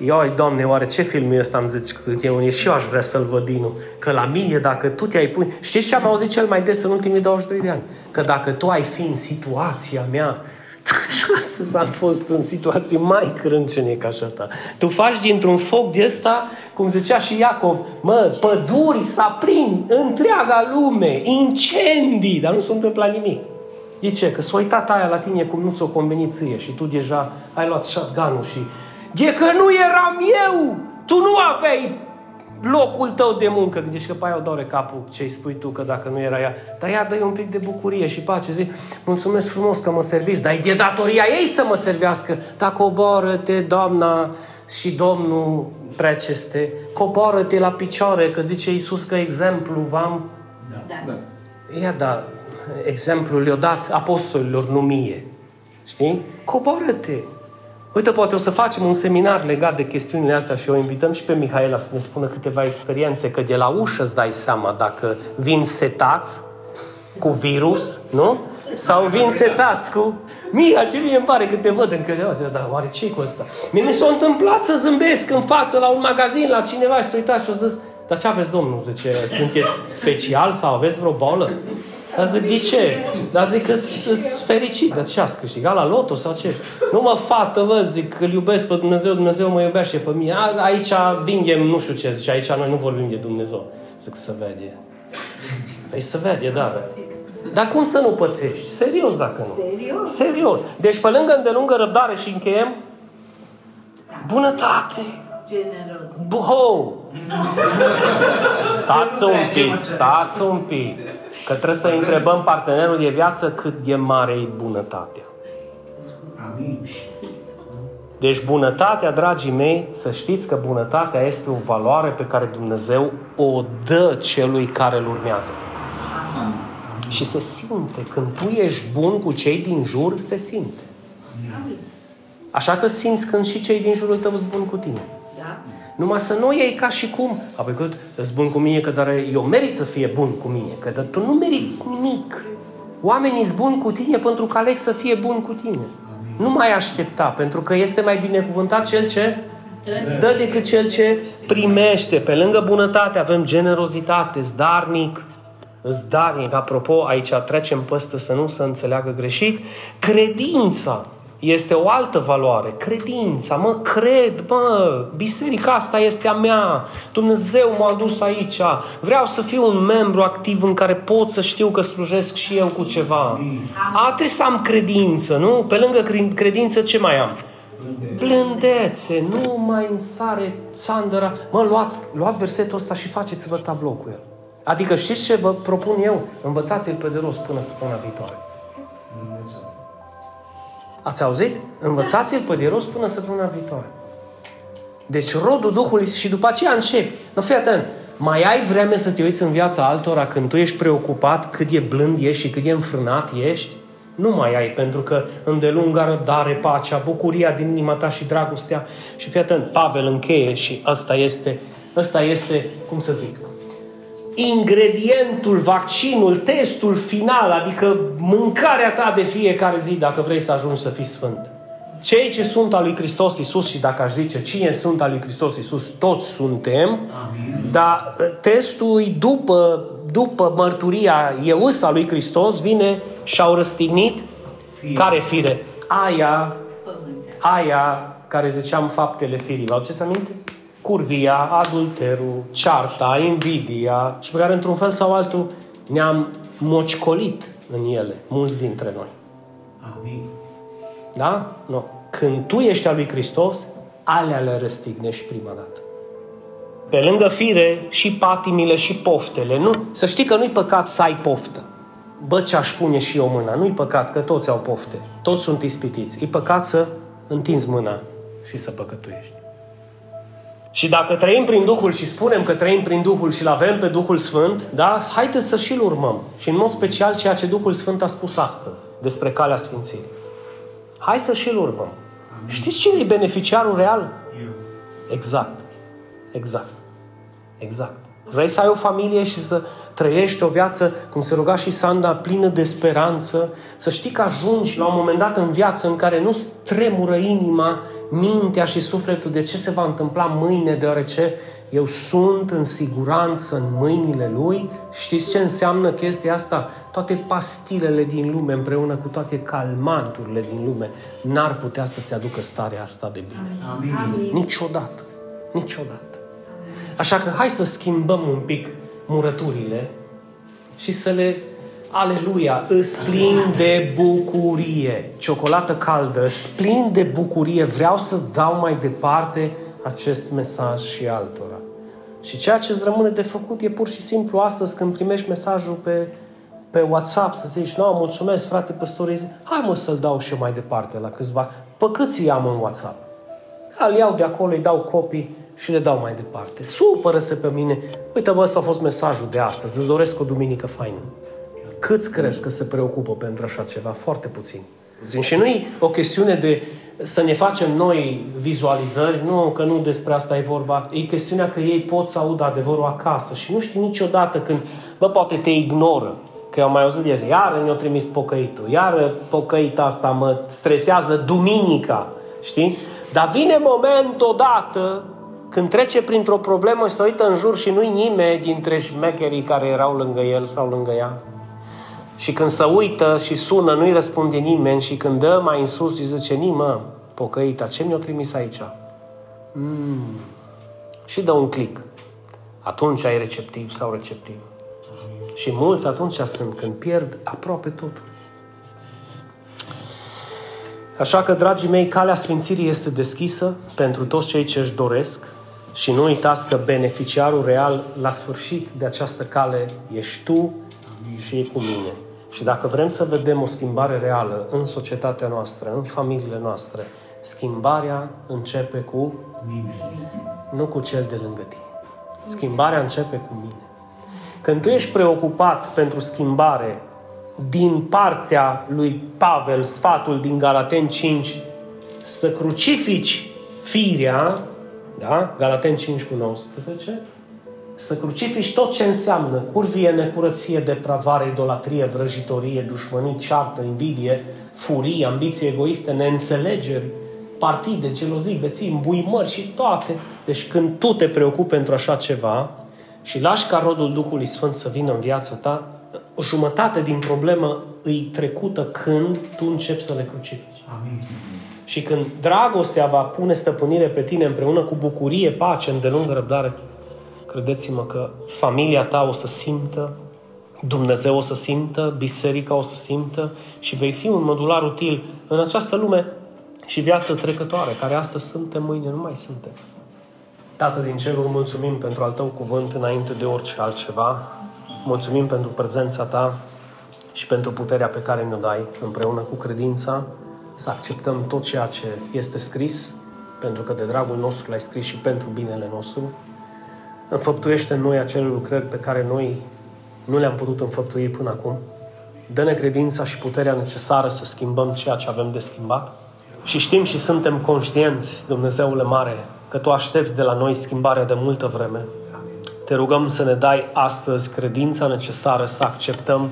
Ioi, Doamne, oare ce film e ăsta? Am zis că eu, și eu aș vrea să-l văd dinu. Că la mine, dacă tu te-ai pune... Știți ce am auzit cel mai des în ultimii 22 de ani? Că dacă tu ai fi în situația mea, să am fost în situații mai crâncene ca așa ta. Tu faci dintr-un foc de ăsta, cum zicea și Iacov, mă, păduri să aprind întreaga lume, incendii, dar nu se întâmpla nimic. De ce? Că s-a uitat aia la tine cum nu ți-o convenit ție și tu deja ai luat shotgun și de că nu eram eu! Tu nu aveai locul tău de muncă. Deci că pe aia o doare capul ce îi spui tu, că dacă nu era ea. Dar ea dă un pic de bucurie și pace. Zic, mulțumesc frumos că mă serviți, dar e de datoria ei să mă servească. Dar coboară-te, doamna și domnul preceste, coboară-te la picioare, că zice Iisus că exemplu v-am... Da. da. Ia da, exemplul le-a dat apostolilor, nu mie. Știi? Coboară-te. Uite, poate o să facem un seminar legat de chestiunile astea și o invităm și pe Mihaela să ne spună câteva experiențe, că de la ușă îți dai seama dacă vin setați cu virus, nu? Sau vin setați cu... Mia, ce mie îmi pare că te văd încă de dar oare ce cu ăsta? Mie mi s-a întâmplat să zâmbesc în față la un magazin, la cineva și să uitați și o zis, dar ce aveți, domnul? Zice, sunteți special sau aveți vreo boală? Dar zic, de ce? Dar zic că sunt fericit. Dar ce ați câștigat la loto sau ce? Nu mă, fată, vă, zic că îl iubesc pe Dumnezeu, Dumnezeu mă iubește pe mine. A, aici vingem nu știu ce, zice, aici noi nu vorbim de Dumnezeu. Zic, să vede. Păi să vede, dar... Dar cum să nu pățești? Serios dacă nu. Serios? Serios. Deci pe lângă îndelungă răbdare și încheiem, bunătate. Generos. Buho! Stați un pic, stați un pic. Că trebuie să întrebăm partenerul de viață cât de mare e bunătatea. Amin. Deci bunătatea, dragii mei, să știți că bunătatea este o valoare pe care Dumnezeu o dă celui care îl urmează. Amin. Și se simte. Când tu ești bun cu cei din jur, se simte. Amin. Așa că simți când și cei din jurul tău sunt buni cu tine. Numai să nu iei ca și cum. Apoi că îți bun cu mine, că dar eu merit să fie bun cu mine. Că dar tu nu meriți nimic. Oamenii sunt buni cu tine pentru că aleg să fie bun cu tine. Amin. Nu mai aștepta, pentru că este mai binecuvântat cel ce dă decât cel ce primește. Pe lângă bunătate avem generozitate, zdarnic, zdarnic. Apropo, aici trecem păstă să nu să înțeleagă greșit. Credința este o altă valoare. Credința, mă, cred, mă, biserica asta este a mea. Dumnezeu m-a dus aici. Vreau să fiu un membru activ în care pot să știu că slujesc și eu cu ceva. A, trebuie să am credință, nu? Pe lângă credință ce mai am? Blândețe, nu mai însare țandăra. Mă, luați, luați versetul ăsta și faceți-vă tablou cu el. Adică știți ce vă propun eu? Învățați-l pe de rost până săptămâna viitoare. Ați auzit? Învățați-l pe de rost până săptămâna viitoare. Deci rodul Duhului și după aceea începi. Nu fii atent. Mai ai vreme să te uiți în viața altora când tu ești preocupat cât e blând ești și cât e înfrânat ești? Nu mai ai, pentru că îndelunga răbdare, pacea, bucuria din inima ta și dragostea. Și fii atent, Pavel încheie și ăsta este, ăsta este, cum să zic, ingredientul, vaccinul, testul final, adică mâncarea ta de fiecare zi dacă vrei să ajungi să fii sfânt. Cei ce sunt al lui Hristos Iisus și dacă aș zice cine sunt al lui Hristos Iisus, toți suntem, Amin. dar ă, testul e după, după mărturia eus a lui Hristos, vine și au răstignit Fie. care fire? Aia, aia care ziceam faptele firii. Vă aduceți aminte? Curvia, adulterul, cearta, invidia și pe care într-un fel sau altul ne-am mocicolit în ele, mulți dintre noi. Amin. Da? Nu. Când tu ești al lui Hristos, alea le răstignești prima dată. Pe lângă fire și patimile și poftele. Nu, să știi că nu-i păcat să ai poftă. Bă, ce aș pune și eu mâna. Nu-i păcat că toți au pofte. Toți sunt ispitiți. E păcat să întinzi mâna și să păcătuiești. Și dacă trăim prin Duhul și spunem că trăim prin Duhul și îl avem pe Duhul Sfânt, da, haideți să și-l urmăm. Și în mod special ceea ce Duhul Sfânt a spus astăzi despre calea Sfințirii. Hai să și-l urmăm. Amin. Știți cine e beneficiarul real? Eu. Exact. Exact. Exact. Vrei să ai o familie și să trăiești o viață, cum se ruga și Sanda, plină de speranță, să știi că ajungi la un moment dat în viață în care nu tremură inima, mintea și sufletul de ce se va întâmpla mâine, deoarece eu sunt în siguranță în mâinile Lui. Știți ce înseamnă chestia asta? Toate pastilele din lume împreună cu toate calmanturile din lume n-ar putea să-ți aducă starea asta de bine. Amin. Niciodată. Niciodată. Așa că hai să schimbăm un pic murăturile și să le Aleluia, îs plin de bucurie. Ciocolată caldă, îs plin de bucurie. Vreau să dau mai departe acest mesaj și altora. Și ceea ce îți rămâne de făcut e pur și simplu astăzi când primești mesajul pe, pe WhatsApp să zici, nu, mulțumesc frate păstorii, hai mă să-l dau și eu mai departe la câțiva. Pe câți am în WhatsApp? Îl iau de acolo, îi dau copii și le dau mai departe. Supără-se pe mine. Uite, bă, ăsta a fost mesajul de astăzi. Îți doresc o duminică faină. Câți crezi că se preocupă pentru așa ceva? Foarte puțin. Și nu e o chestiune de să ne facem noi vizualizări, nu, că nu despre asta e vorba. E chestiunea că ei pot să audă adevărul acasă și nu știi niciodată când, bă, poate te ignoră. Că eu am mai auzit de iar ne-au trimis pocăitul, iar pocăita asta mă stresează duminica, știi? Dar vine moment odată când trece printr-o problemă și se uită în jur și nu-i nimeni dintre șmecherii care erau lângă el sau lângă ea. Și când se uită și sună, nu-i răspunde nimeni și când dă mai în sus și zice, nimă, pocăita, ce mi-a trimis aici? Mm. Și dă un click. Atunci ai receptiv sau receptiv. Și mulți atunci sunt când pierd aproape totul. Așa că, dragii mei, calea Sfințirii este deschisă pentru toți cei ce își doresc și nu uitați că beneficiarul real la sfârșit de această cale ești tu și e cu mine. Și dacă vrem să vedem o schimbare reală în societatea noastră, în familiile noastre, schimbarea începe cu mine, nu cu cel de lângă tine. Schimbarea începe cu mine. Când tu ești preocupat pentru schimbare din partea lui Pavel, sfatul din Galaten 5, să crucifici firea, da? Galaten 5 cu 19, să crucifici tot ce înseamnă curvie, necurăție, depravare, idolatrie, vrăjitorie, dușmănii, ceartă, invidie, furie, ambiții egoiste, neînțelegeri, partide, gelozii, beții, îmbuimări și toate. Deci când tu te preocupi pentru așa ceva și lași ca rodul Duhului Sfânt să vină în viața ta, o jumătate din problemă îi trecută când tu începi să le crucifici. Amin. Și când dragostea va pune stăpânire pe tine împreună cu bucurie, pace, îndelungă răbdare, credeți-mă că familia ta o să simtă, Dumnezeu o să simtă, biserica o să simtă și vei fi un modular util în această lume și viață trecătoare, care astăzi suntem, mâine nu mai suntem. Tată din ceruri, mulțumim pentru al Tău cuvânt înainte de orice altceva. Mulțumim pentru prezența Ta și pentru puterea pe care ne-o dai împreună cu credința să acceptăm tot ceea ce este scris, pentru că de dragul nostru l-ai scris și pentru binele nostru. Înfăptuiește în noi acele lucrări pe care noi nu le-am putut înfăptui până acum. Dă-ne credința și puterea necesară să schimbăm ceea ce avem de schimbat. Și știm și suntem conștienți, Dumnezeule mare, că Tu aștepți de la noi schimbarea de multă vreme. Te rugăm să ne dai astăzi credința necesară să acceptăm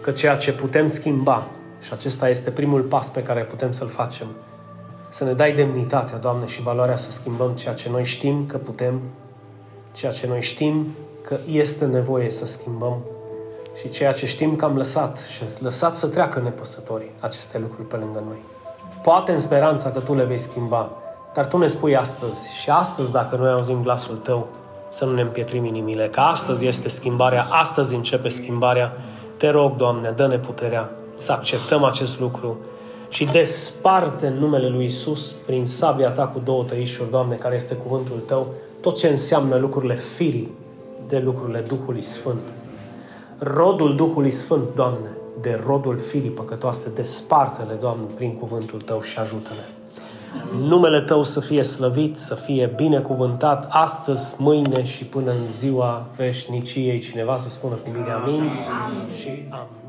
că ceea ce putem schimba, și acesta este primul pas pe care putem să-l facem, să ne dai demnitatea, Doamne, și valoarea să schimbăm ceea ce noi știm că putem, ceea ce noi știm că este nevoie să schimbăm și ceea ce știm că am lăsat și lăsat să treacă nepăsătorii aceste lucruri pe lângă noi. Poate în speranța că Tu le vei schimba, dar Tu ne spui astăzi și astăzi, dacă noi auzim glasul Tău, să nu ne împietrim inimile, că astăzi este schimbarea, astăzi începe schimbarea. Te rog, Doamne, dă-ne puterea să acceptăm acest lucru și desparte în numele Lui Isus prin sabia Ta cu două tăișuri, Doamne, care este cuvântul Tău, tot ce înseamnă lucrurile firii de lucrurile Duhului Sfânt. Rodul Duhului Sfânt, Doamne, de rodul firii păcătoase, desparte-le, Doamne, prin cuvântul Tău și ajută-ne. Numele Tău să fie slăvit, să fie binecuvântat astăzi, mâine și până în ziua veșniciei. Cineva să spună cu mine amin, amin. și amin.